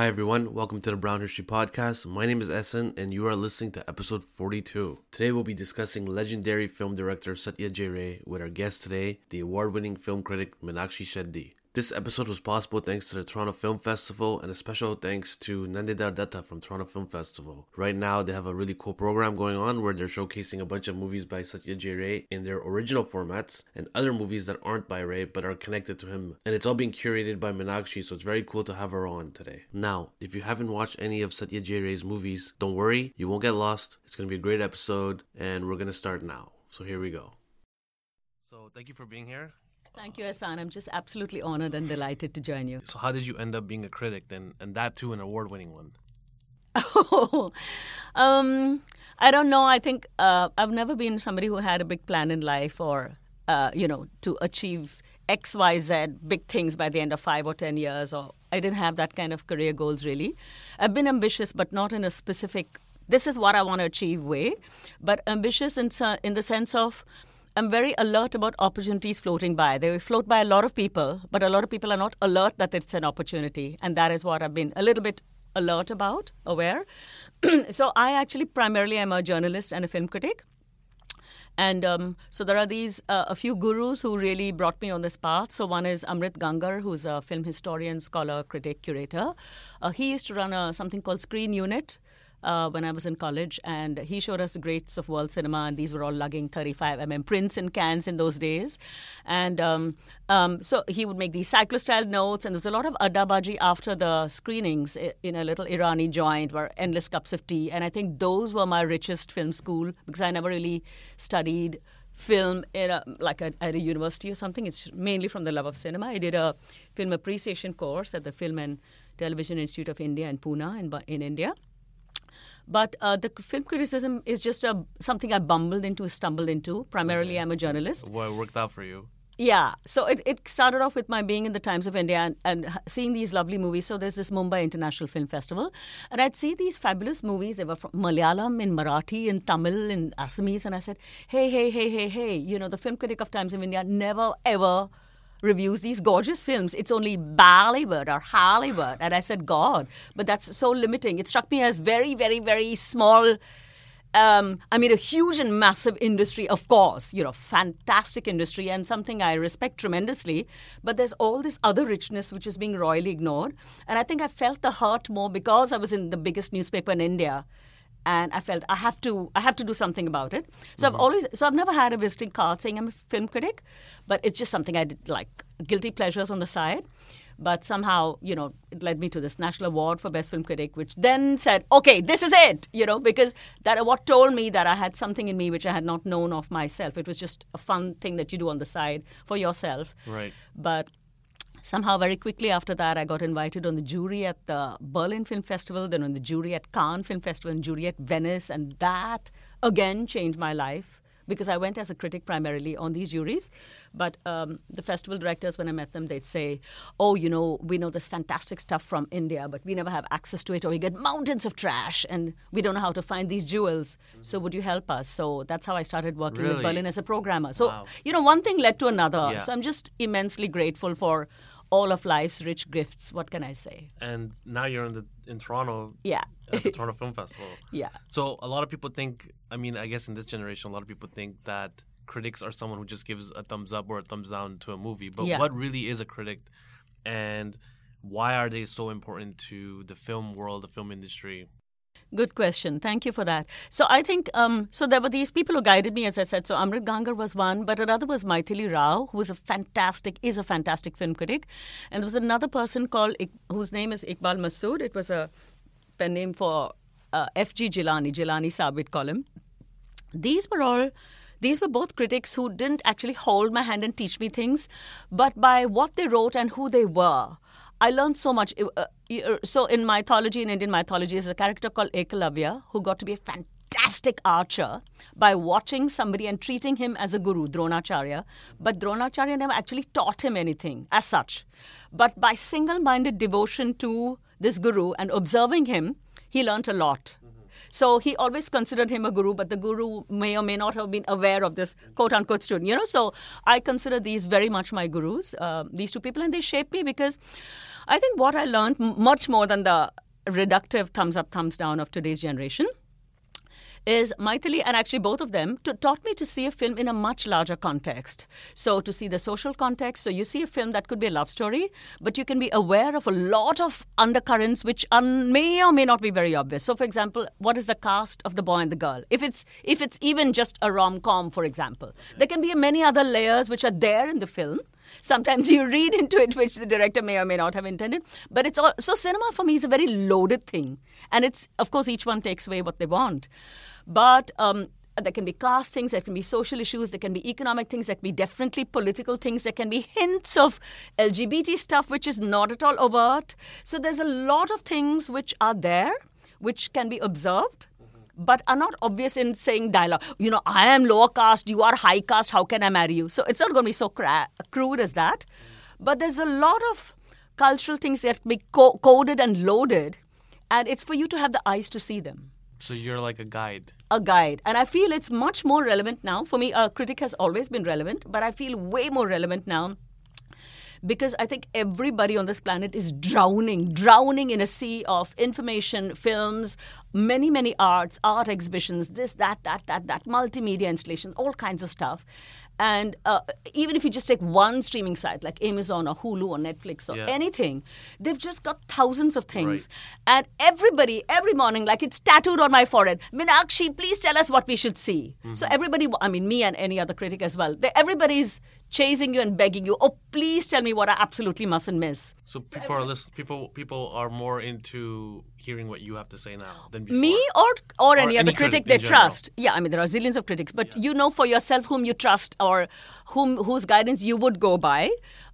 Hi, everyone. Welcome to the Brown History Podcast. My name is Essen, and you are listening to episode 42. Today, we'll be discussing legendary film director Satya J. Ray with our guest today, the award winning film critic Meenakshi Shedde. This episode was possible thanks to the Toronto Film Festival and a special thanks to Nandita Datta from Toronto Film Festival. Right now, they have a really cool program going on where they're showcasing a bunch of movies by Satya J. Ray in their original formats and other movies that aren't by Ray but are connected to him. And it's all being curated by Meenakshi, so it's very cool to have her on today. Now, if you haven't watched any of Satya J. Ray's movies, don't worry, you won't get lost. It's going to be a great episode, and we're going to start now. So here we go. So, thank you for being here. Thank you, Asan. I'm just absolutely honored and delighted to join you. So, how did you end up being a critic then, and that too, an award winning one? Oh, um, I don't know. I think uh, I've never been somebody who had a big plan in life or, uh, you know, to achieve X, Y, Z big things by the end of five or 10 years. Or I didn't have that kind of career goals really. I've been ambitious, but not in a specific, this is what I want to achieve way, but ambitious in, in the sense of, I'm very alert about opportunities floating by. They float by a lot of people, but a lot of people are not alert that it's an opportunity. And that is what I've been a little bit alert about, aware. so I actually primarily am a journalist and a film critic. And um, so there are these uh, a few gurus who really brought me on this path. So one is Amrit Gangar, who's a film historian, scholar, critic, curator. Uh, he used to run a something called Screen Unit, uh, when I was in college, and he showed us the greats of world cinema, and these were all lugging 35 mm prints in cans in those days. And um, um, so he would make these cyclostyle notes, and there was a lot of addabaji after the screenings in a little Irani joint, where endless cups of tea. And I think those were my richest film school because I never really studied film in a, like a, at a university or something. It's mainly from the love of cinema. I did a film appreciation course at the Film and Television Institute of India in Pune in, in India. But uh, the film criticism is just a, something I bumbled into, stumbled into. Primarily, I'm a journalist. Well, it worked out for you. Yeah. So it, it started off with my being in the Times of India and, and, seeing these lovely movies. So there's this Mumbai International Film Festival. And I'd see these fabulous movies. They were from Malayalam, in Marathi, in Tamil, in Assamese. And I said, hey, hey, hey, hey, hey, you know, the film critic of Times of India never, ever reviews these gorgeous films. It's only Bollywood or Hollywood. And I said, God, but that's so limiting. It struck me as very, very, very small. Um, I mean, a huge and massive industry, of course, you know, fantastic industry and something I respect tremendously. But there's all this other richness which is being royally ignored. And I think I felt the hurt more because I was in the biggest newspaper in India and I felt I have to I have to do something about it. So mm-hmm. I've always so I've never had a visiting card saying I'm a film critic, but it's just something I did like guilty pleasures on the side. But somehow, you know, it led me to this national award for best film critic, which then said, "Okay, this is it," you know, because that award told me that I had something in me which I had not known of myself. It was just a fun thing that you do on the side for yourself. Right. But somehow very quickly after that i got invited on the jury at the berlin film festival then on the jury at cannes film festival and jury at venice and that again changed my life because i went as a critic primarily on these juries but um, the festival directors when i met them they'd say oh you know we know this fantastic stuff from india but we never have access to it or we get mountains of trash and we don't know how to find these jewels so would you help us so that's how i started working really? with berlin as a programmer so wow. you know one thing led to another yeah. so i'm just immensely grateful for all of life's rich gifts. What can I say? And now you're in the in Toronto. Yeah. at the Toronto Film Festival. Yeah. So a lot of people think. I mean, I guess in this generation, a lot of people think that critics are someone who just gives a thumbs up or a thumbs down to a movie. But yeah. what really is a critic, and why are they so important to the film world, the film industry? Good question. Thank you for that. So I think um, so. There were these people who guided me, as I said. So Amrit Gangar was one, but another was Maithili Rao, who was a fantastic, is a fantastic film critic, and there was another person called whose name is Iqbal Masood. It was a pen name for uh, F.G. Jilani, Jilani Sabit column. These were all these were both critics who didn't actually hold my hand and teach me things, but by what they wrote and who they were, I learned so much. Uh, uh, so in mythology, in Indian mythology, there's a character called Ekalavya who got to be a fantastic archer by watching somebody and treating him as a guru, Dronacharya. But Dronacharya never actually taught him anything as such. But by single-minded devotion to this guru and observing him, he learned a lot. So he always considered him a guru, but the guru may or may not have been aware of this quote unquote student, you know. So I consider these very much my gurus, uh, these two people, and they shaped me because I think what I learned much more than the reductive thumbs up, thumbs down of today's generation is Maithili and actually both of them taught me to see a film in a much larger context. So to see the social context. So you see a film that could be a love story, but you can be aware of a lot of undercurrents which may or may not be very obvious. So for example, what is the cast of the boy and the girl? If it's if it's even just a rom com, for example, there can be many other layers which are there in the film sometimes you read into it which the director may or may not have intended but it's all so cinema for me is a very loaded thing and it's of course each one takes away what they want but um, there can be caste things, there can be social issues, there can be economic things, there can be definitely political things, there can be hints of LGBT stuff which is not at all overt. So there's a lot of things which are there, which can be observed. But are not obvious in saying dialogue. You know, I am lower caste, you are high caste, how can I marry you? So it's not going to be so cra- crude as that. But there's a lot of cultural things that be co- coded and loaded, and it's for you to have the eyes to see them. So you're like a guide. A guide. And I feel it's much more relevant now. For me, a critic has always been relevant, but I feel way more relevant now because I think everybody on this planet is drowning, drowning in a sea of information, films, many, many arts, art exhibitions, this, that, that, that, that, multimedia installations, all kinds of stuff. And uh, even if you just take one streaming site like Amazon or Hulu or Netflix or yeah. anything, they've just got thousands of things. Right. And everybody, every morning, like it's tattooed on my forehead, Meenakshi, please tell us what we should see. Mm-hmm. So everybody, I mean, me and any other critic as well, they, everybody's chasing you and begging you, oh, please tell me what I absolutely mustn't miss. So people so are listening. People people are more into hearing what you have to say now than before. Me or or, or any, other critic, critic they trust. Yeah, I mean there are zillions of critics, but yeah. you know for yourself whom you trust or whom whose guidance you would go by,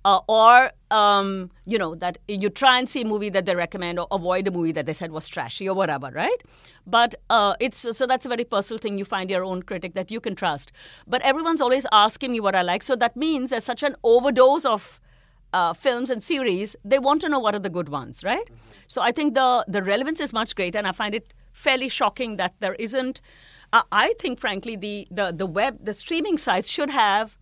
uh, or um, you know that you try and see a movie that they recommend or avoid a movie that they said was trashy or whatever, right? But uh, it's so that's a very personal thing. You find your own critic that you can trust. But everyone's always asking me what I like, so that means there's such an overdose of uh, films and series. They want to know what are the good ones, right? Mm-hmm. So I think the the relevance is much greater, and I find it fairly shocking that there isn't. Uh, I think, frankly, the, the the web, the streaming sites should have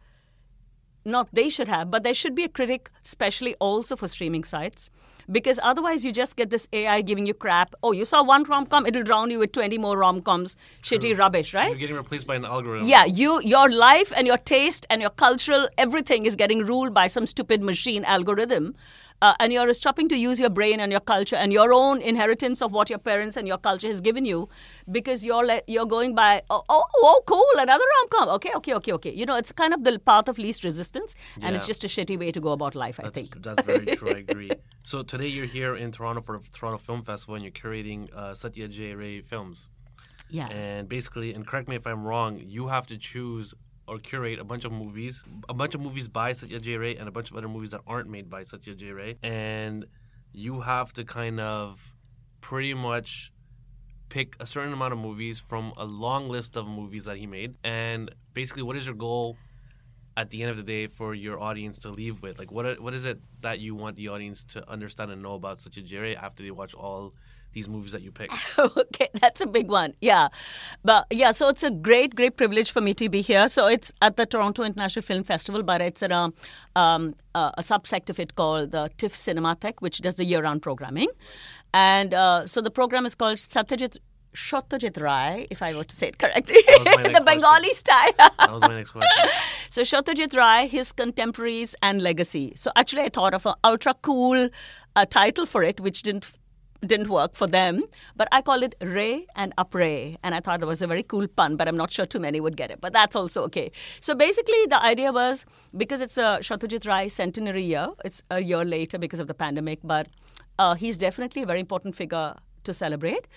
not they should have, but there should be a critic, especially also for streaming sites, because otherwise you just get this AI giving you crap. Oh, you saw one rom com, it'll drown you with twenty more rom coms, shitty rubbish, right? So you're getting replaced by an algorithm. Yeah, you, your life and your taste and your cultural everything is getting ruled by some stupid machine algorithm uh, and you're stopping to use your brain and your culture and your own inheritance of what your parents and your culture has given you because you're le- you're going by oh, oh, oh cool another rom-com. Okay okay okay okay. You know it's kind of the path of least resistance and yeah. it's just a shitty way to go about life that's, i think. that's very true i agree. So today you're here in toronto for the toronto film festival and you're curating uh, satya j ray films. Yeah. And basically and correct me if i'm wrong you have to choose or curate a bunch of movies, a bunch of movies by Satya J. Ray and a bunch of other movies that aren't made by Satya J. Ray. And you have to kind of pretty much pick a certain amount of movies from a long list of movies that he made. And basically, what is your goal at the end of the day for your audience to leave with? Like, what what is it that you want the audience to understand and know about Satya J. Ray after they watch all these movies that you picked? okay, that's a big one. Yeah. But yeah, so it's a great, great privilege for me to be here. So it's at the Toronto International Film Festival, but it's in a, um, a, a subsect of it called the TIFF Cinematheque, which does the year round programming. And uh, so the program is called Satyajit Satyajit Ray, if I were to say it correctly, the Bengali style. that was my next question. So Satyajit Ray, his contemporaries and legacy. So actually, I thought of an ultra cool uh, title for it, which didn't didn't work for them. But I call it Ray and Up Ray. And I thought it was a very cool pun, but I'm not sure too many would get it. But that's also okay. So basically, the idea was because it's a Satyajit Ray centenary year, it's a year later because of the pandemic, but uh, he's definitely a very important figure to celebrate.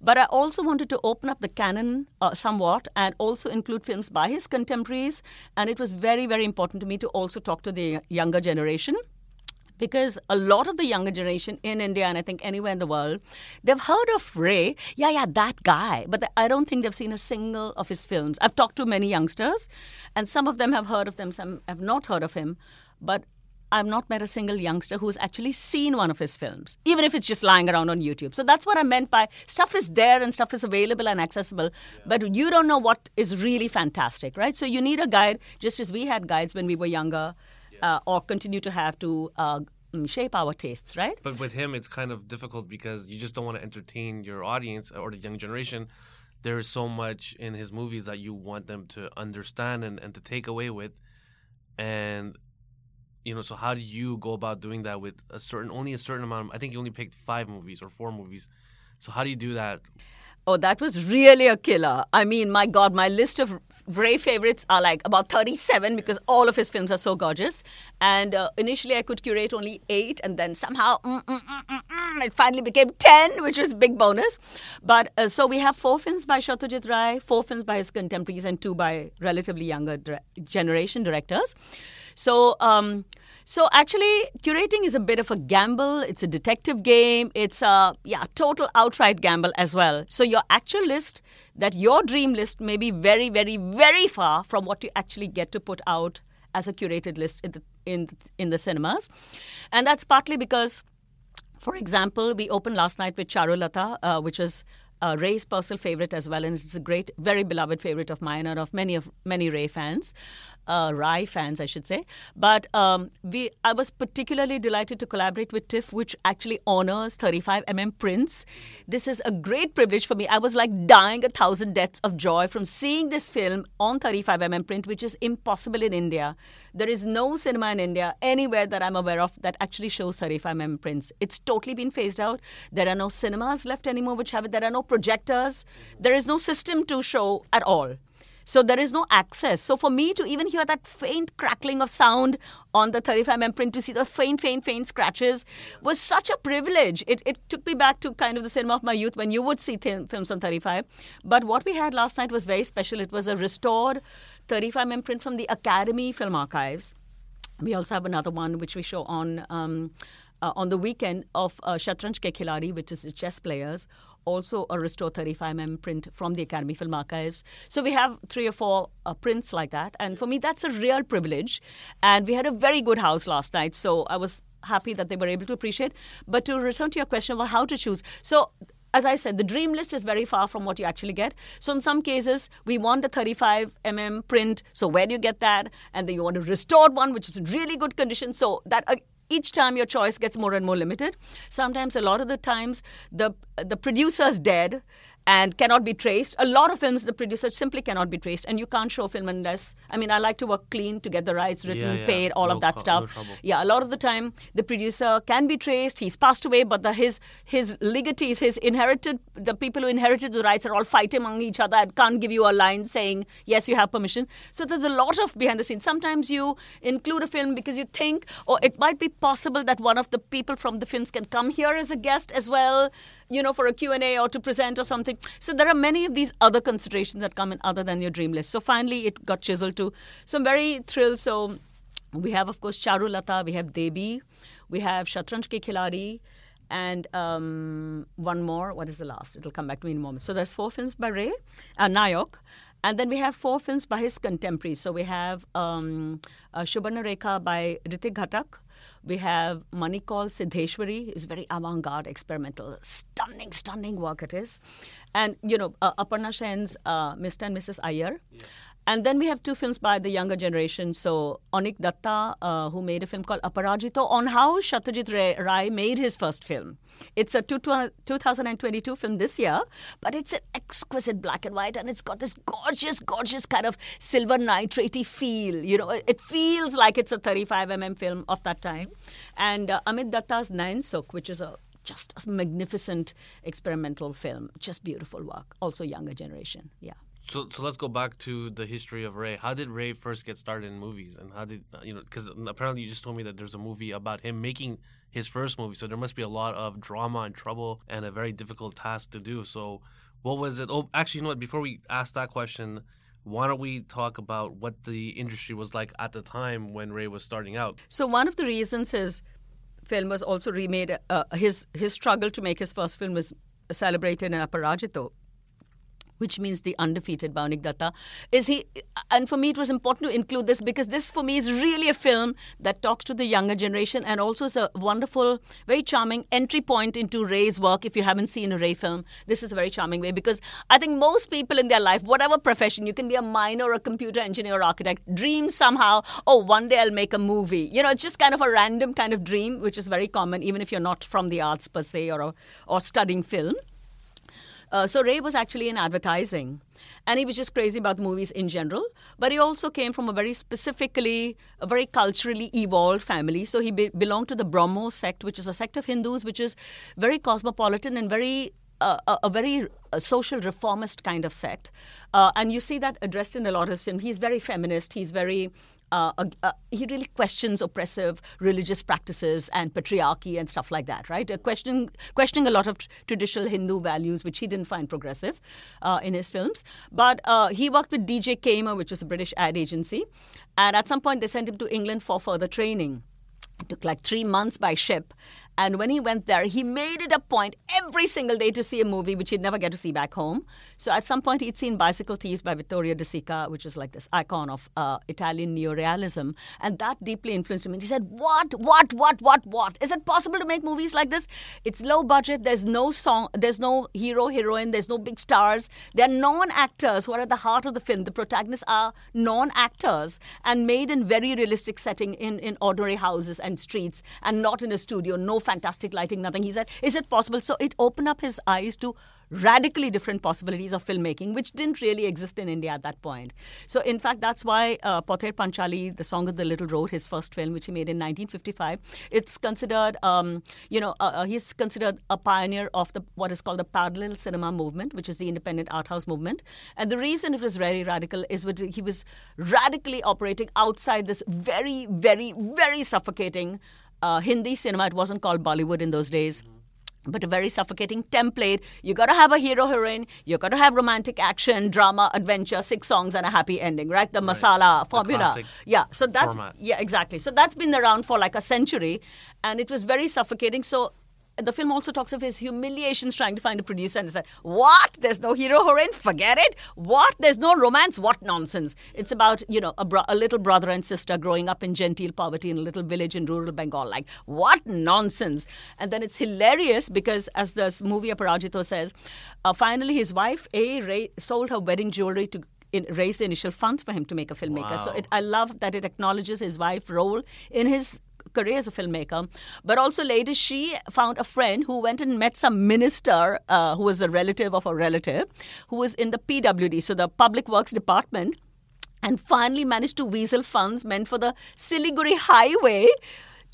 But I also wanted to open up the canon uh, somewhat and also include films by his contemporaries. And it was very, very important to me to also talk to the younger generation because a lot of the younger generation in India and I think anywhere in the world, they've heard of Ray. Yeah, yeah, that guy. But I don't think they've seen a single of his films. I've talked to many youngsters, and some of them have heard of them, some have not heard of him. But I've not met a single youngster who's actually seen one of his films, even if it's just lying around on YouTube. So that's what I meant by stuff is there and stuff is available and accessible, yeah. but you don't know what is really fantastic, right? So you need a guide, just as we had guides when we were younger. Uh, or continue to have to. Uh, mm, shape our tastes, right? But with him, it's kind of difficult because you just don't want to entertain your audience or the young generation there is so much in his movies that you want them to understand and, and to take away with and you know so how do you go about doing that with a certain only a certain amount of, i think you only picked five movies or four movies so how do you do that Oh, that was really a killer. I mean, my God, my list of Ray favorites are like about 37 because all of his films are so gorgeous. And uh, initially, I could curate only eight, and then somehow mm, mm, mm, mm it finally became 10, which was a big bonus. But uh, so we have four films by Satyajit Ray, four films by his contemporaries, and two by relatively younger dire- generation directors. So, um, so actually, curating is a bit of a gamble. It's a detective game. It's a yeah, total outright gamble as well. So your actual list, that your dream list, may be very, very, very far from what you actually get to put out as a curated list in the in in the cinemas, and that's partly because. For example, we opened last night with Charulata, uh, which was uh, Ray's personal favorite as well, and it's a great, very beloved favorite of mine and of many of many Ray fans, uh, Rai fans, I should say. But um, we, I was particularly delighted to collaborate with TIFF, which actually honors 35mm prints. This is a great privilege for me. I was like dying a thousand deaths of joy from seeing this film on 35mm print, which is impossible in India. There is no cinema in India anywhere that I'm aware of that actually shows 35mm prints. It's totally been phased out. There are no cinemas left anymore which have it. There are no projectors. There is no system to show at all. So there is no access. So for me to even hear that faint crackling of sound on the 35mm print, to see the faint, faint, faint scratches was such a privilege. It, it took me back to kind of the cinema of my youth when you would see th- films on 35. But what we had last night was very special. It was a restored 35mm print from the Academy Film Archives. We also have another one which we show on um, uh, on the weekend of uh, Shatranj Ke Khiladi, which is the chess players, also a Restore 35mm print from the Academy Film Archives. So we have three or four uh, prints like that. And for me, that's a real privilege. And we had a very good house last night. So I was happy that they were able to appreciate. But to return to your question about how to choose. So as I said, the dream list is very far from what you actually get. So in some cases, we want a 35 mm print. So where do you get that? And then you want a restored one, which is in really good condition. So that uh, each time your choice gets more and more limited. Sometimes, a lot of the times, the the producer's dead and cannot be traced. A lot of films, the producer simply cannot be traced, and you can't show film unless. I mean, I like to work clean to get the rights written, yeah, yeah. paid, all no of that co- stuff. No yeah, a lot of the time, the producer can be traced. He's passed away, but the, his his legatees, his inherited, the people who inherited the rights are all fighting among each other and can't give you a line saying yes, you have permission. So there's a lot of behind the scenes. Sometimes you include a film because you think, or oh, it might be possible that one of the people from the films can come here as a guest as well you know, for a Q&A or to present or something. So there are many of these other considerations that come in other than your dream list. So finally, it got chiseled to. So I'm very thrilled. So we have, of course, Charulata, we have Debi, we have Shatranj Ke Khiladi, and um, one more. What is the last? It'll come back to me in a moment. So there's four films by Ray, uh, Nayok. And then we have four films by his contemporaries. So we have um, uh, Shubharna Rekha by Ritwik Ghatak, we have Mani Kaul Siddheshwari, is very avant-garde, experimental, stunning, stunning work it is. And, you know, uh, Aparna Sen's uh, Mr. and Mrs. Iyer. Yeah. And then we have two films by the younger generation. So Anik Datta, uh, who made a film called Aparajito, on how Satyajit Ray made his first film. It's a two, 2022 film this year, but it's an exquisite black and white, and it's got this gorgeous, gorgeous kind of silver nitratey feel. You know, it feels like it's a 35 mm film of that time. And uh, Amit Datta's Nayan Sukh, which is a just a magnificent experimental film, just beautiful work. Also younger generation, yeah. So, so let's go back to the history of Ray. How did Ray first get started in movies, and how did you know? Because apparently you just told me that there's a movie about him making his first movie. So there must be a lot of drama and trouble and a very difficult task to do. So, what was it? Oh, actually, you know what? Before we ask that question, why don't we talk about what the industry was like at the time when Ray was starting out? So one of the reasons his film was also remade, uh, his his struggle to make his first film was celebrated in Aparajito which means the undefeated by Anik Datta. Is he? And for me, it was important to include this because this, for me, is really a film that talks to the younger generation and also is a wonderful, very charming entry point into Ray's work. If you haven't seen a Ray film, this is a very charming way because I think most people in their life, whatever profession, you can be a miner, a computer engineer, or architect, dream somehow. Oh, one day I'll make a movie. You know, it's just kind of a random kind of dream, which is very common, even if you're not from the arts per se or or studying film. Uh, so Ray was actually in advertising, and he was just crazy about movies in general. But he also came from a very specifically, a very culturally evolved family. So he be- belonged to the Brahmo sect, which is a sect of Hindus, which is very cosmopolitan and very uh, a, a, very uh, social reformist kind of sect. Uh, and you see that addressed in a lot of films. He's very feminist. He's very uh, uh, he really questions oppressive religious practices and patriarchy and stuff like that, right? Uh, questioning, questioning a lot of traditional Hindu values, which he didn't find progressive uh, in his films. But uh, he worked with DJ Keymer, which was a British ad agency. And at some point, they sent him to England for further training. It took like three months by ship. And when he went there, he made it a point every single day to see a movie which he'd never get to see back home. So at some point, he'd seen Bicycle Thieves by Vittorio De Sica, which is like this icon of uh, Italian neorealism. And that deeply influenced him. And he said, What, what, what, what, what? Is it possible to make movies like this? It's low budget. There's no song, there's no hero, heroine, there's no big stars. They're non actors who are at the heart of the film. The protagonists are non actors and made in very realistic setting in, in ordinary houses and streets and not in a studio. No fantastic lighting, nothing. He said, Is it possible? So it opened up his eyes to radically different possibilities of filmmaking, which didn't really exist in India at that point. So, in fact, that's why uh, Pather Panchali, The Song of the Little Road, his first film, which he made in 1955, it's considered, um, you know, uh, uh, he's considered a pioneer of the what is called the parallel cinema movement, which is the independent art house movement. And the reason it was very radical is that he was radically operating outside this very, very, very suffocating uh, Hindi cinema. It wasn't called Bollywood in those days but a very suffocating template. You got to have a hero heroine. You got to have romantic action, drama, adventure, six songs, and a happy ending. Right, the right. masala formula. The yeah, so that's format. yeah, exactly. So that's been around for like a century, and it was very suffocating. So the film also talks of his humiliations trying to find a producer and said, What? There's no hero heroine? Forget it. What? There's no romance? What nonsense? It's about, you know, a, bro- a little brother and sister growing up in genteel poverty in a little village in rural Bengal. Like, what nonsense? And then it's hilarious because, as the movie Aparajito says, uh, finally his wife, A, Ray, sold her wedding jewelry to in, raise the initial funds for him to make a filmmaker. Wow. So it, I love that it acknowledges his wife's role in his career as a filmmaker. But also later, she found a friend who went and met some minister uh, who was a relative of a relative who was in the PWD, so the Public Works Department, and finally managed to weasel funds meant for the Siliguri Highway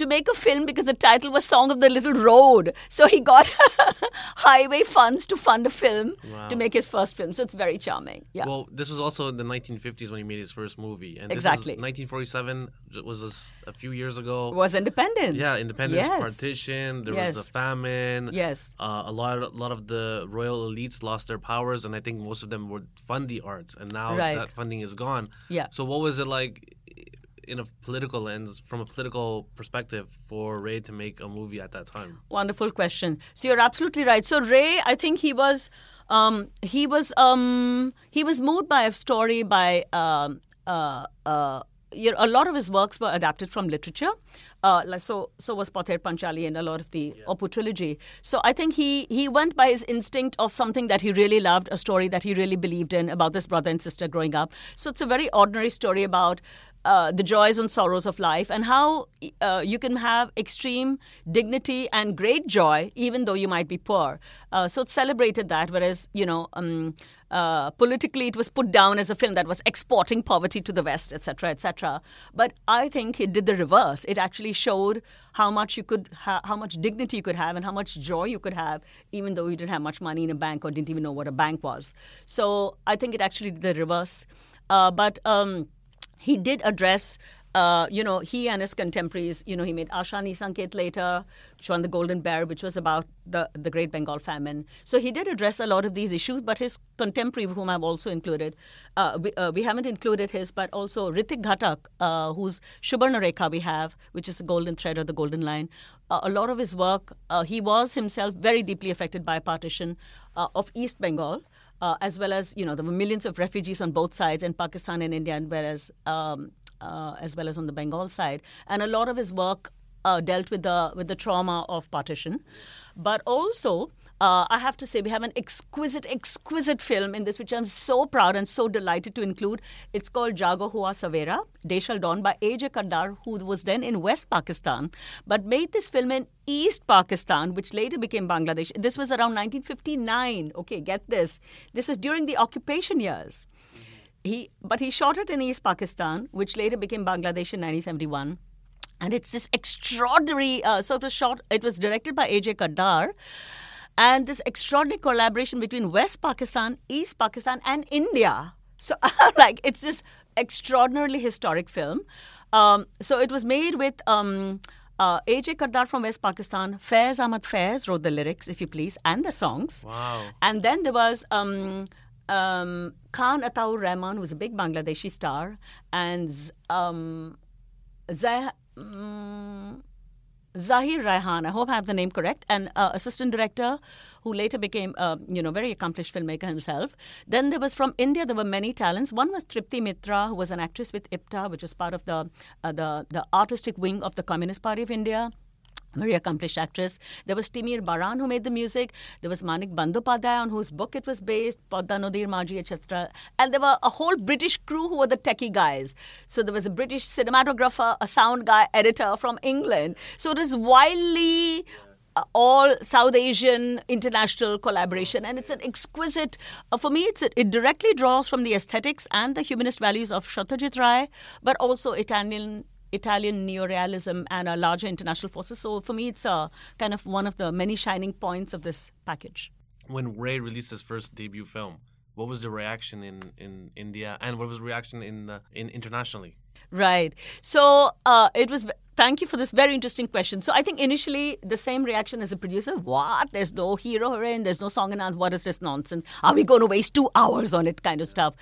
to make a film because the title was Song of the Little Road. So he got highway funds to fund a film wow. to make his first film. So it's very charming. Yeah. Well, this was also in the 1950s when he made his first movie. And exactly. 1947 was a few years ago. Was independence. Yeah, independence, yes. partition. There yes. was the famine. Yes. Uh, a lot, a lot of the royal elites lost their powers, and I think most of them would fund the arts, and now right. that funding is gone. Yeah. So what was it like? In a political lens, from a political perspective, for Ray to make a movie at that time? Wonderful question. So you're absolutely right. So Ray, I think he was um, he was um, he was moved by a story by um, uh, uh, you know, a lot of his works were adapted from literature. Uh, so so was Pather Panchali and a lot of the yeah. Trilogy. So I think he he went by his instinct of something that he really loved, a story that he really believed in about this brother and sister growing up. So it's a very ordinary story about uh, the joys and sorrows of life and how uh, you can have extreme dignity and great joy even though you might be poor. Uh, so it celebrated that, whereas, you know, um, uh, politically it was put down as a film that was exporting poverty to the West, etc., etc. But I think it did the reverse. It actually showed how much you could, ha- how much dignity you could have, and how much joy you could have, even though you didn't have much money in a bank or didn't even know what a bank was. So I think it actually did the reverse. Uh, but um, he did address uh, you know, he and his contemporaries, you know, he made Ashani Sanket later, which won the Golden Bear, which was about the, the Great Bengal famine. So he did address a lot of these issues, but his contemporary, whom I've also included, uh, we, uh, we, haven't included his, but also Ritwik Ghatak, uh, whose Subarna Rekha we have, which is the golden thread or the golden line. Uh, a lot of his work, uh, he was himself very deeply affected by partition of East Bengal. Uh, as well as you know there were millions of refugees on both sides in Pakistan and India, and whereas um, uh, as well as on the Bengal side, and a lot of his work uh, dealt with the with the trauma of partition, but also. Uh, I have to say, we have an exquisite, exquisite film in this, which I'm so proud and so delighted to include. It's called Jago Hua Savera, Day Shall Dawn, by A.J. Kardar, who was then in West Pakistan, but made this film in East Pakistan, which later became Bangladesh. This was around 1959. Okay, get this. This was during the occupation years. He, but he shot it in East Pakistan, which later became Bangladesh in 1971 and it's this extraordinary. Uh, so it was shot. It was directed by AJ Kardar, and this extraordinary collaboration between West Pakistan, East Pakistan, and India. So like it's this extraordinarily historic film. Um, so it was made with. Um, uh, AJ Kardar from West Pakistan, Faiz Ahmad Faiz wrote the lyrics, if you please, and the songs. Wow. And then there was um, um, Khan Ataur Rahman, who was a big Bangladeshi star, and um, Zah- mm, Zahir Raihan, I hope I have the name correct, and uh, assistant director who later became, uh, you know, very accomplished filmmaker himself. Then there was from India, there were many talents. One was Tripti Mitra, who was an actress with IPTA, which was part of the, uh, the, the artistic wing of the Communist Party of India very accomplished actress. There was Timir Baran who made the music. There was Manik Bandyopadhyay on whose book it was based, Podda Nodir Maji, etc. And there were a whole British crew who were the techie guys. So there was a British cinematographer, a sound guy, editor from England. So it was wildly uh, all South Asian international collaboration, and it's an exquisite. Uh, for me, it's it directly draws from the aesthetics and the humanist values of Satyajit Ray, but also Italian Italian neorealism and our larger international forces. So for me, it's a kind of one of the many shining points of this package. When Ray released his first debut film, what was the reaction in, in India and what was the reaction in uh, in internationally? Right. So uh, it was. Thank you for this very interesting question. So I think initially the same reaction as a producer: What? There's no hero heroine. There's no song and dance. What is this nonsense? Are we going to waste two hours on it? Kind of stuff.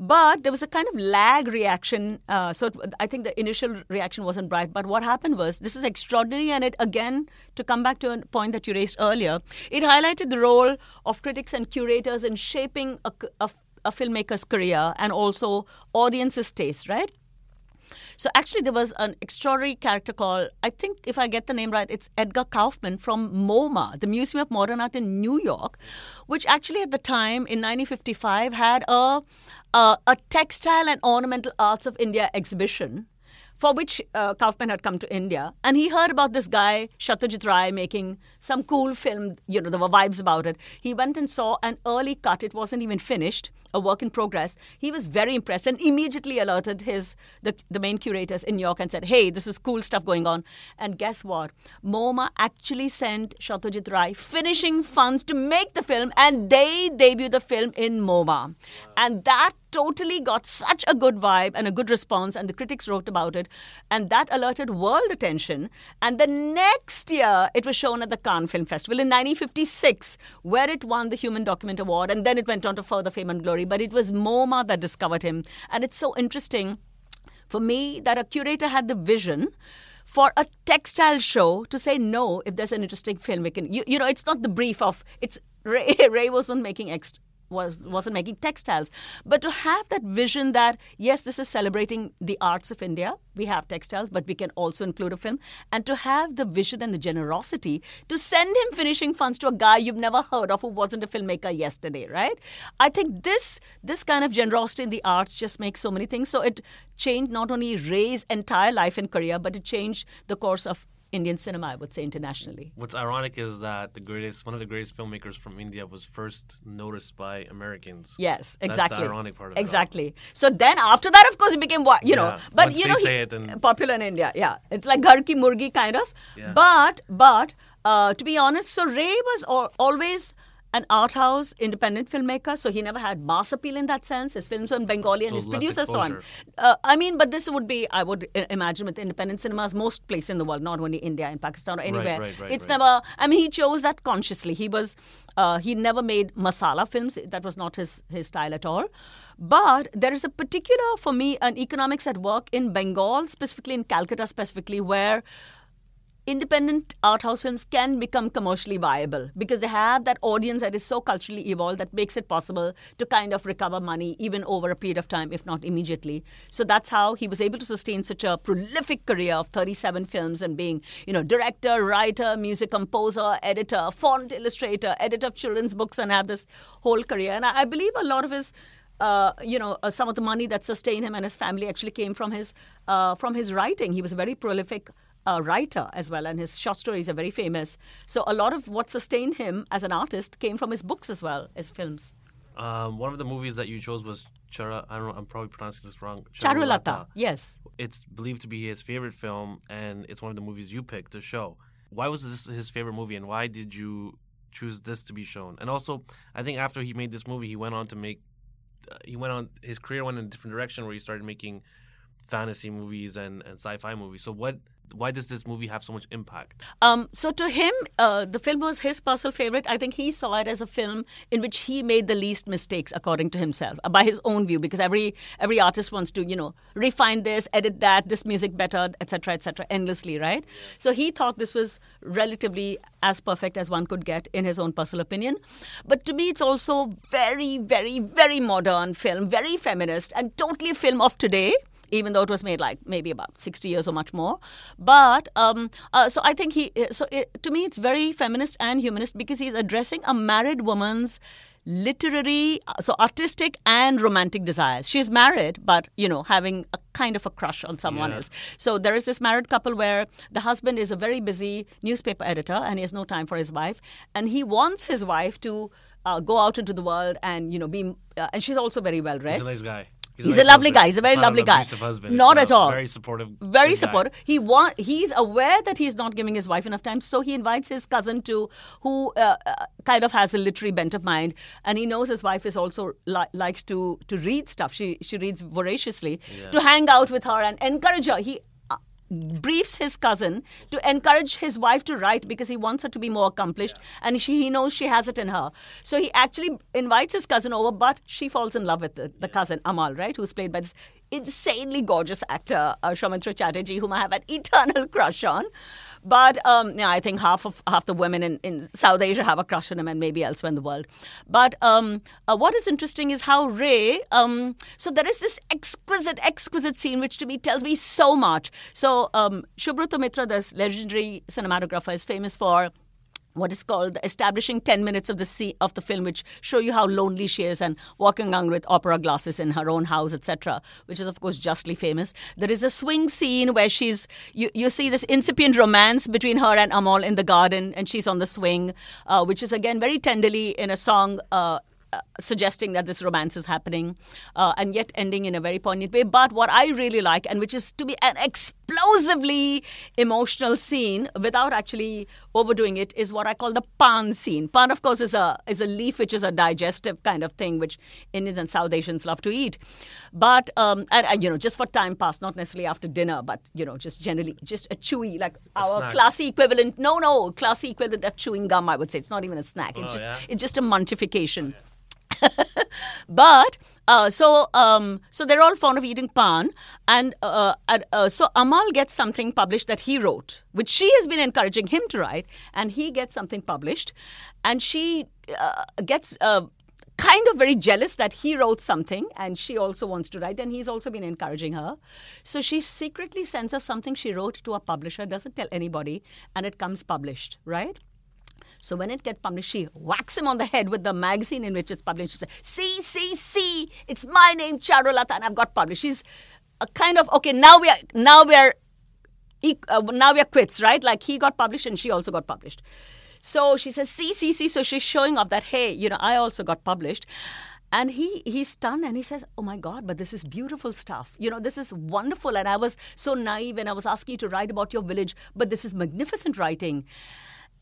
But there was a kind of lag reaction. Uh, so it, I think the initial reaction wasn't bright. But what happened was this is extraordinary, and it again to come back to a point that you raised earlier, it highlighted the role of critics and curators in shaping a, a, a filmmaker's career and also audience's taste. Right. So actually, there was an extraordinary character called, I think if I get the name right, it's Edgar Kaufman from MoMA, the Museum of Modern Art in New York, which actually at the time in 1955 had a, a, a textile and ornamental arts of India exhibition for which uh, Kaufman had come to India. And he heard about this guy, Satyajit Ray, making some cool film. You know, there were vibes about it. He went and saw an early cut. It wasn't even finished, a work in progress. He was very impressed and immediately alerted his the, the main curators in New York and said, hey, this is cool stuff going on. And guess what? MoMA actually sent Satyajit Ray finishing funds to make the film, and they debuted the film in MoMA. And that totally got such a good vibe and a good response, and the critics wrote about it, and that alerted world attention. And the next year, it was shown at the Cannes Film Festival in 1956, where it won the Human Document Award, and then it went on to further fame and glory. But it was MoMA that discovered him, and it's so interesting for me that a curator had the vision for a textile show to say no if there's an interesting film we can you, you know it's not the brief of it's ray, ray wasn't making ex- was wasn't making textiles. But to have that vision that yes this is celebrating the arts of india we have textiles but we can also include a film and to have the vision and the generosity to send him finishing funds to a guy you've never heard of who wasn't a filmmaker yesterday right? I think this this kind of generosity in the arts just makes so many things. So it changed not only ray's entire life and career but it changed the course of Indian cinema, I would say internationally. What's ironic is that the greatest, one of the greatest filmmakers from India was first noticed by Americans. Yes, exactly. That's the ironic part of exactly. it. Exactly. So then after that, of course, he became what you Yeah, know. But once you know, he, it and- popular in India. Yeah, it's like Ghar Ki Murgi kind of. Yeah. But but uh, to be honest, so Ray was always an art house independent filmmaker so he never had mass appeal in that sense. His films were in bengali and So his producers saw on. uh, i mean but this would be i would imagine with independent cinemas most places in the world not only india and pakistan or anywhere right, right, it's right. never i mean he chose that consciously. He was uh, he never made masala films. That was not his his style at all. But there is a particular for me an economics at work in bengal specifically in calcutta specifically where independent art house films can become commercially viable because they have that audience that is so culturally evolved that makes it possible to kind of recover money even over a period of time, if not immediately. So that's how he was able to sustain such a prolific career of 37 films and being, you know, director, writer, music composer, editor, font illustrator, editor of children's books, and have this whole career. And I believe a lot of his uh, you know, uh, some of the money that sustained him and his family actually came from his uh, from his writing. He was a very prolific uh, writer as well, and his short stories are very famous. So a lot of what sustained him as an artist came from his books as well as films. Um, one of the movies that you chose was Chara. I don't know. I'm probably pronouncing this wrong. Charulata. Yes. It's believed to be his favorite film, and it's one of the movies you picked to show. Why was this his favorite movie, and why did you choose this to be shown? And also, I think after he made this movie, he went on to make. Uh, he went on. His career went in a different direction, where he started making fantasy movies and, and sci-fi movies. So what why does this movie have so much impact? Um, so to him, uh, the film was his personal favorite. I think he saw it as a film in which he made the least mistakes, according to himself, uh, by his own view. Because every every artist wants to, you know, refine this, edit that, this music better, etc., etc., endlessly, right? So he thought this was relatively as perfect as one could get in his own personal opinion. But to me, it's also very, very, very modern film, very feminist, and totally a film of today even though it was made like maybe about 60 years or much more. But um, uh, so I think he, so it, to me, it's very feminist and humanist because he's addressing a married woman's literary so artistic and romantic desires. She's married but you know having a kind of a crush on someone yeah. else. So there is this married couple where the husband is a very busy newspaper editor and he has no time for his wife. And he wants his wife to uh, go out into the world and you know be uh, and she's also very well read he's a nice guy He's, he's a, nice a lovely husband. guy. He's a very lovely guy. Husband. Not at all. Very supportive. Very supportive. Guy. He want. He's aware that he's not giving his wife enough time, so he invites his cousin to, who uh, uh, kind of has a literary bent of mind, and he knows his wife is also li- likes to to read stuff. She she reads voraciously. Yeah. To hang out with her and encourage her. He briefs his cousin to encourage his wife to write because he wants her to be more accomplished yeah. and she, he knows she has it in her. So he actually invites his cousin over, but she falls in love with the, the yeah. cousin, Amal, right, who's played by this insanely gorgeous actor, uh, Soumitra Chatterjee, whom I have an eternal crush on. But um, yeah, I think half of half the women in, in South Asia have a crush on him, and maybe elsewhere in the world. But um, uh, what is interesting is how Ray. Um, so there is this exquisite, exquisite scene which to me tells me so much. So um, Mitra, this legendary cinematographer, is famous for what is called establishing 10 minutes of the scene, of the film which show you how lonely she is and walking around with opera glasses in her own house etc which is of course justly famous. There is a swing scene where she's you, you see this incipient romance between her and amal in the garden and she's on the swing uh, which is again very tenderly in a song uh, uh, suggesting that this romance is happening uh, and yet ending in a very poignant way. But what I really like, and which is to be an explosively emotional scene without actually overdoing it, is what I call the pan scene. Pan, of course, is a is a leaf which is a digestive kind of thing which Indians and South Asians love to eat. But um, and, and, you know, just for time pass, not necessarily after dinner, but you know, just generally, just a chewy like a our snack. classy equivalent. No, no, classy equivalent of chewing gum. I would say it's not even a snack. It's oh, just yeah? it's just a munchification. Oh, yeah. but uh, so um, so they're all fond of eating pan, and uh, uh, so Amal gets something published that he wrote, which she has been encouraging him to write, and he gets something published, and she uh, gets. Uh, kind of very jealous that he wrote something and she also wants to write and he's also been encouraging her so she secretly sends off something she wrote to a publisher doesn't tell anybody and it comes published right so when it gets published, she whacks him on the head with the magazine in which it's published. She says, "See, see, see! It's my name, Charulata, and I've got published." She's a kind of okay. Now we are now we are uh, now we are quits, right? Like he got published and she also got published. So she says, "See, see, see!" So she's showing off that hey, you know, I also got published. And he he's stunned and he says, Oh my God, but this is beautiful stuff. You know, this is wonderful. And I was so naive and I was asking you to write about your village, but this is magnificent writing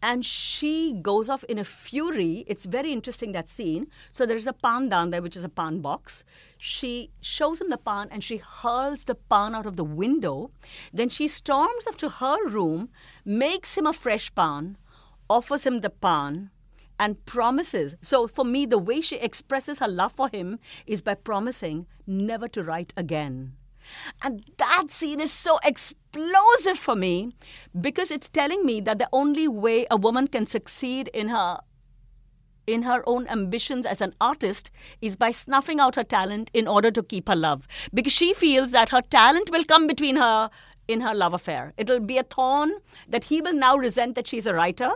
and she goes off in a fury. It's very interesting that scene. So there's a pan down there, which is a pan box. She shows him the pan and she hurls the pan out of the window. Then she storms up to her room, makes him a fresh pan, offers him the pan, and promises. So for me, the way she expresses her love for him is by promising never to write again. And that scene is so explosive for me because it's telling me that the only way a woman can succeed in her in her own ambitions as an artist is by snuffing out her talent in order to keep her love. Because she feels that her talent will come between her in her love affair. It'll be a thorn that he will now resent that she's a writer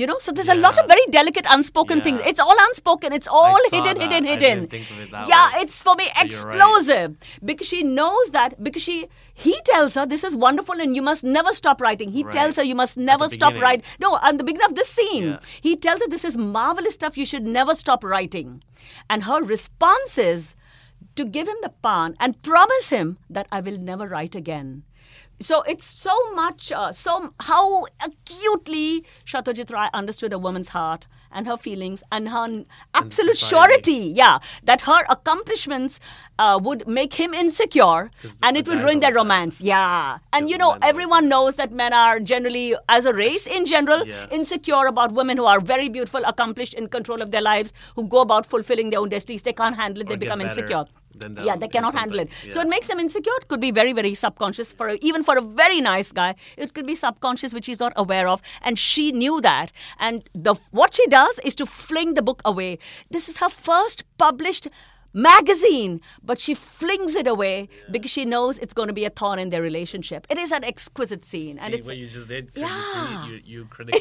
you know, so there's a lot of very delicate unspoken Yeah. things. It's all unspoken. It's all hidden, that. hidden, hidden. didn't think of it yeah, way. it's for me you're right. explosive because she knows that because she he tells her this is wonderful and you must never stop writing. He Right. tells her you must never stop writing. No, at the beginning of this scene, Yeah. he tells her this is marvelous stuff. You should never stop writing, and her response is to give him the pan and promise him that I will never write again. So it's so much, uh, so how acutely Satyajit Ray understood a woman's heart and her feelings and her absolute society. surety, yeah, that her accomplishments uh, would make him insecure and it would ruin their like that. romance. Yeah, and you know everyone knows that men are generally, as a race in general, Yeah. insecure about women who are very beautiful, accomplished, in control of their lives, who go about fulfilling their own destinies. They can't handle it. Or they become better insecure. Them Yeah, they cannot handle it. something. So it makes them insecure. It could be very, very subconscious for a, even for a very nice guy. It could be subconscious, which he's not aware of, and she knew that. And the what she does is to fling the book away. This is her first published magazine, but she flings it away because she knows it's going to be a thorn in their relationship. It is an exquisite scene, and See, it's what you just did. Yeah. You, you, you critics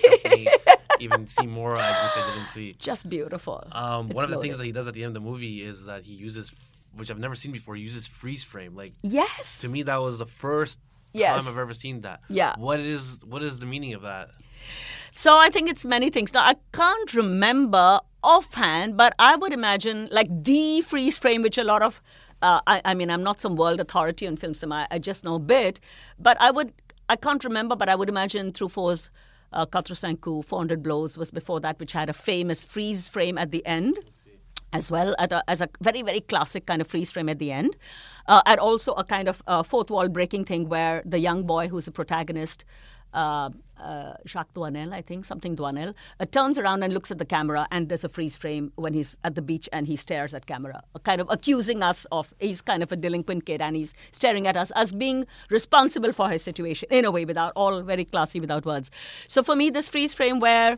even see more which I didn't see. just beautiful. Um, one of the things that he does at the end of the movie is that he uses, which I've never seen before, uses freeze frame. Like yes, to me, that was the first Yes. time I've ever seen that. Yeah. What is what is the meaning of that? So I think it's many things. Now I can't remember offhand, but I would imagine like the freeze frame, which a lot of, uh, I, I mean, I'm not some world authority on film cinema. I just know a bit, but I would, I can't remember, but I would imagine Truffaut's uh, Quatre 400 Blows was before that, which had a famous freeze frame at the end as well as a very very classic kind of freeze frame at the end uh, and also a kind of uh, fourth wall breaking thing where the young boy who's the protagonist uh, uh, Jacques Doinel, I think, something Doinel, uh, turns around and looks at the camera, and there's a freeze frame when he's at the beach and he stares at camera, kind of accusing us of he's kind of a delinquent kid and he's staring at us as being responsible for his situation in a way, without all very classy, without words. So for me, this freeze frame where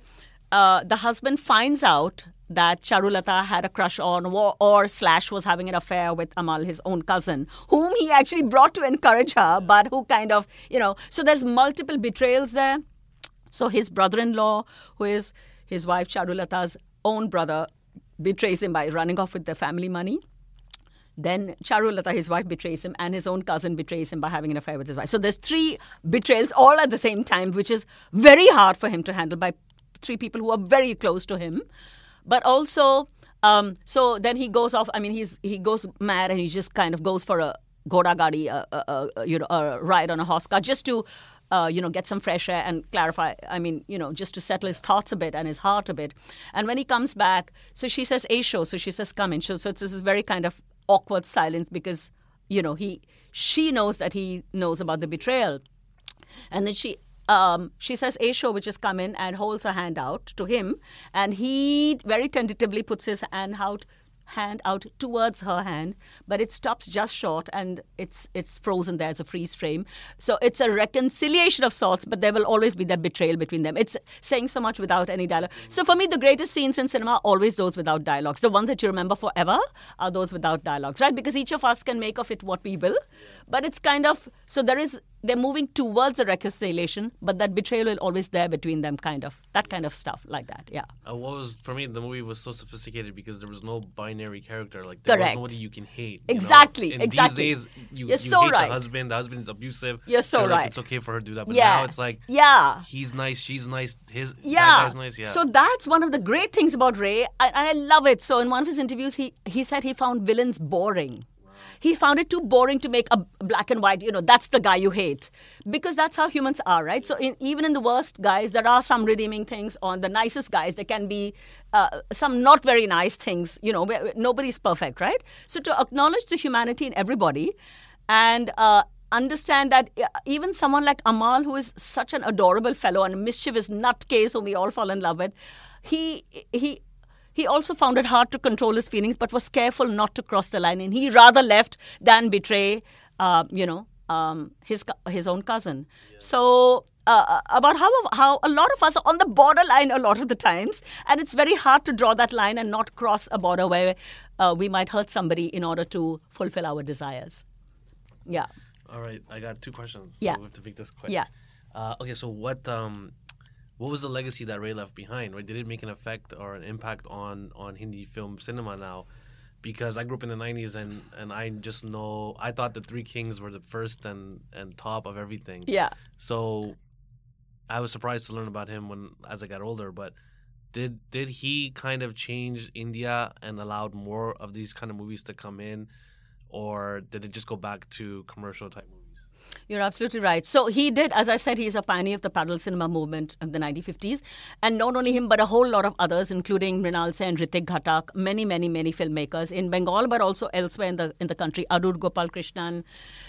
uh, the husband finds out that Charulata had a crush on or, or Slash was having an affair with Amal, his own cousin, whom he actually brought to encourage her, but who kind of, you know, so there's multiple betrayals there. So his brother-in-law, who is his wife Charulata's own brother, betrays him by running off with the family money. Then Charulata, his wife, betrays him, and his own cousin betrays him by having an affair with his wife. So there's three betrayals all at the same time, which is very hard for him to handle by three people who are very close to him. But also, um, so then he goes off. I mean, he's he goes mad and he just kind of goes for a goda gadi, a, a, a, you know, a ride on a horse car, just to. Uh, you know, get some fresh air and clarify. I mean, you know, just to settle his thoughts a bit and his heart a bit. And when he comes back, so she says, "Aisho." So she says, "Come in." So, so it's this is very kind of awkward silence because you know he she knows that he knows about the betrayal and then she um, she says Aisho, which has come in and holds her hand out to him, and he very tentatively puts his hand out hand out towards her hand, but it stops just short and it's it's frozen there as a freeze frame. So it's a reconciliation of sorts, but there will always be that betrayal between them. It's saying so much without any dialogue. So for me, the greatest scenes in cinema are always those without dialogues. The ones that you remember forever are those without dialogues, right? Because each of us can make of it what we will, but it's kind of so there is they're moving towards a reconciliation, but that betrayal will always there between them, kind of that kind of stuff like that. Yeah. Uh, what was for me the movie was so sophisticated because there was no binary character. Like there Correct. was nobody you can hate. you know? Exactly, And exactly. These days, you, You're you so hate right. the husband. The husband is abusive. You're so like, right. It's okay for her to do that. But Yeah. now it's like Yeah. he's nice, she's nice, his yeah. nice. Yeah. So that's one of the great things about Ray, and I love it. So in one of his interviews, he he said he found villains boring. He found it too boring to make a black and white. You know, that's the guy you hate, because that's how humans are, right? So in, even in the worst guys, there are some redeeming things. On the nicest guys, there can be uh, some not very nice things. You know, nobody's perfect, right? So to acknowledge the humanity in everybody, and uh, understand that uh, even someone like Amal, who is such an adorable fellow and a mischievous nutcase whom we all fall in love with, he he he also found it hard to control his feelings, but was careful not to cross the line. And he rather left than betray, uh, you know, um, his his own cousin. Yeah. So uh, about how how a lot of us are on the borderline a lot of the times, and it's very hard to draw that line and not cross a border where uh, we might hurt somebody in order to fulfill our desires. Yeah. All right, I got two questions. Yeah. So we have to make this quick. Yeah. Uh, okay, so what um, what was the legacy that Ray left behind? Right? Did it make an effect or an impact on on Hindi film cinema now? Because I grew up in the '90s and and I just know I thought the Three Kings were the first and and top of everything. Yeah. So I was surprised to learn about him when as I got older, but did did he kind of change India and allowed more of these kind of movies to come in, or did it just go back to commercial type movies? You're absolutely right. So he did, as I said, he's a pioneer of the parallel cinema movement of the 1950s. And not only him, but a whole lot of others, including Mrinal Sen, Ritwik Ghatak, many, many, many filmmakers in Bengal, but also elsewhere in the in the country. Adoor Gopalakrishnan.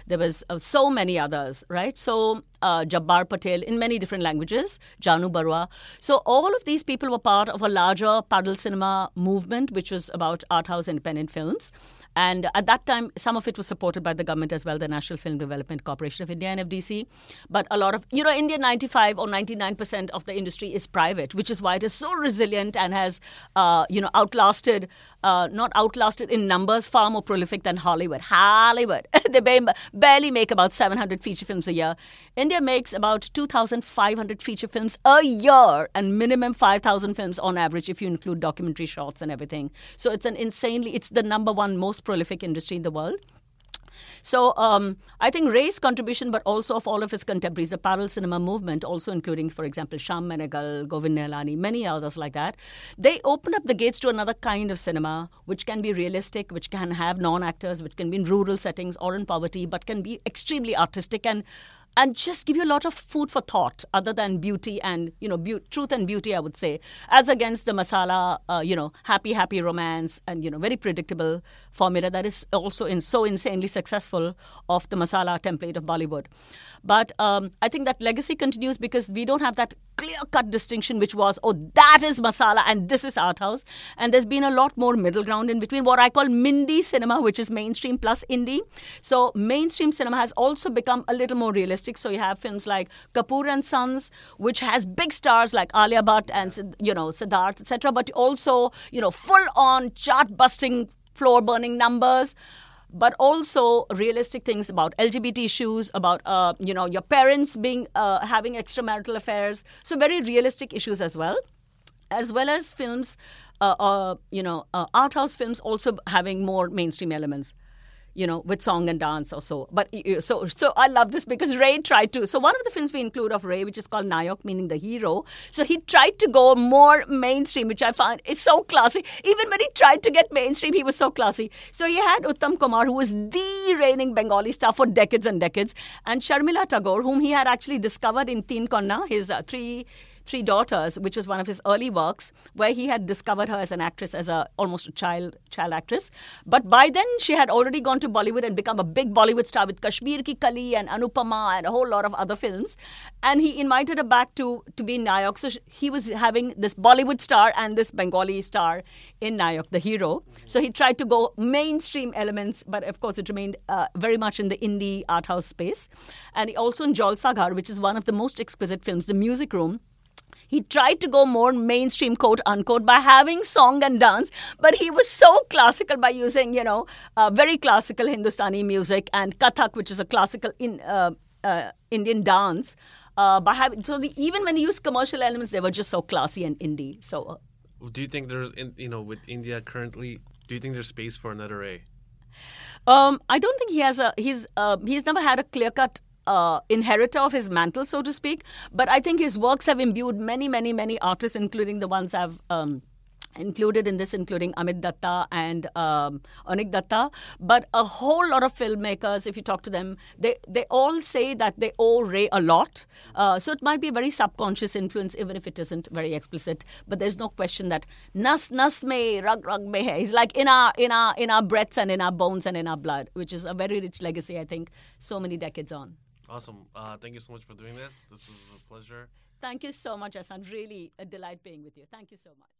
There was uh, so many others, right? So uh, Jabbar Patel in many different languages, Jahnu Barua. So all of these people were part of a larger parallel cinema movement, which was about art house independent films. And at that time, some of it was supported by the government as well, the National Film Development Corporation of India, NFDC. But a lot of, you know, India 95 or 99% of the industry is private, which is why it is so resilient and has, uh, you know, outlasted, uh, not outlasted in numbers, far more prolific than Hollywood. Hollywood, they barely make about 700 feature films a year. India makes about 2,500 feature films a year and minimum 5,000 films on average if you include documentary shorts and everything. So it's an insanely, it's the number one most prolific industry in the world. So um, I think Ray's contribution, but also of all of his contemporaries, the parallel cinema movement, also including, for example, Shyam Benegal, Govind Nihalani, many others like that, they open up the gates to another kind of cinema, which can be realistic, which can have non-actors, which can be in rural settings or in poverty, but can be extremely artistic and and just give you a lot of food for thought other than beauty and you know be- truth and beauty i would say as against the masala uh, you know happy happy romance and you know very predictable formula that is also in so insanely successful of the masala template of bollywood but um, i think that legacy continues because we don't have that clear cut distinction which was oh that is masala and this is art house and there's been a lot more middle ground in between what i call mindie cinema which is mainstream plus indie so mainstream cinema has also become a little more realistic. So you have films like Kapoor and Sons, which has big stars like Alia Bhatt and you know Siddharth, etc. But also you know full on chart busting, floor burning numbers but also realistic things about LGBT issues, about uh, you know your parents being uh, having extramarital affairs. So very realistic issues as well, as well as films, uh, uh you know, uh, art house films also having more mainstream elements you know, with song and dance or so. But so so I love this because Ray tried to. So one of the films we include of Ray, which is called Nayak, meaning the hero. So he tried to go more mainstream, which I found is so classy. Even when he tried to get mainstream, he was so classy. So he had Uttam Kumar, who was the reigning Bengali star for decades and decades, and Sharmila Tagore, whom he had actually discovered in Teen Kanya, his uh, three Three Daughters, which was one of his early works, where he had discovered her as an actress, as a almost a child child actress. But by then, she had already gone to Bollywood and become a big Bollywood star with Kashmir Ki Kali and Anupama and a whole lot of other films. And he invited her back to to be in Nayak. So he was having this Bollywood star and this Bengali star in Nayak, the hero. So he tried to go mainstream elements, but of course, it remained uh, very much in the indie art house space. And also in Jalsa Ghar, which is one of the most exquisite films, The Music Room he tried to go more mainstream, quote unquote, by having song and dance, but he was so classical by using, you know, uh, very classical Hindustani music and Kathak, which is a classical in, uh, uh, Indian dance. Uh, by having so the, even when he used commercial elements, they were just so classy and indie. So, uh, do you think there's, in, you know, with India currently, do you think there's space for another Ray? Um, I don't think he has a. He's uh, he's never had a clear cut uh, inheritor of his mantle, so to speak. But I think his works have imbued many, many, many artists, including the ones I've. Um, included in this, including Amit Datta and um, Anik Datta, but a whole lot of filmmakers. If you talk to them, they they all say that they owe Ray a lot. Uh, so it might be a very subconscious influence, even if it isn't very explicit. But there's no question that nas nas me rag rag me hai. He's like in our in our in our breaths and in our bones and in our blood, which is a very rich legacy. I think so many decades on. Awesome. Uh, thank you so much for doing this. This was a pleasure. Thank you so much, Ahsan. Really a delight being with you. Thank you so much.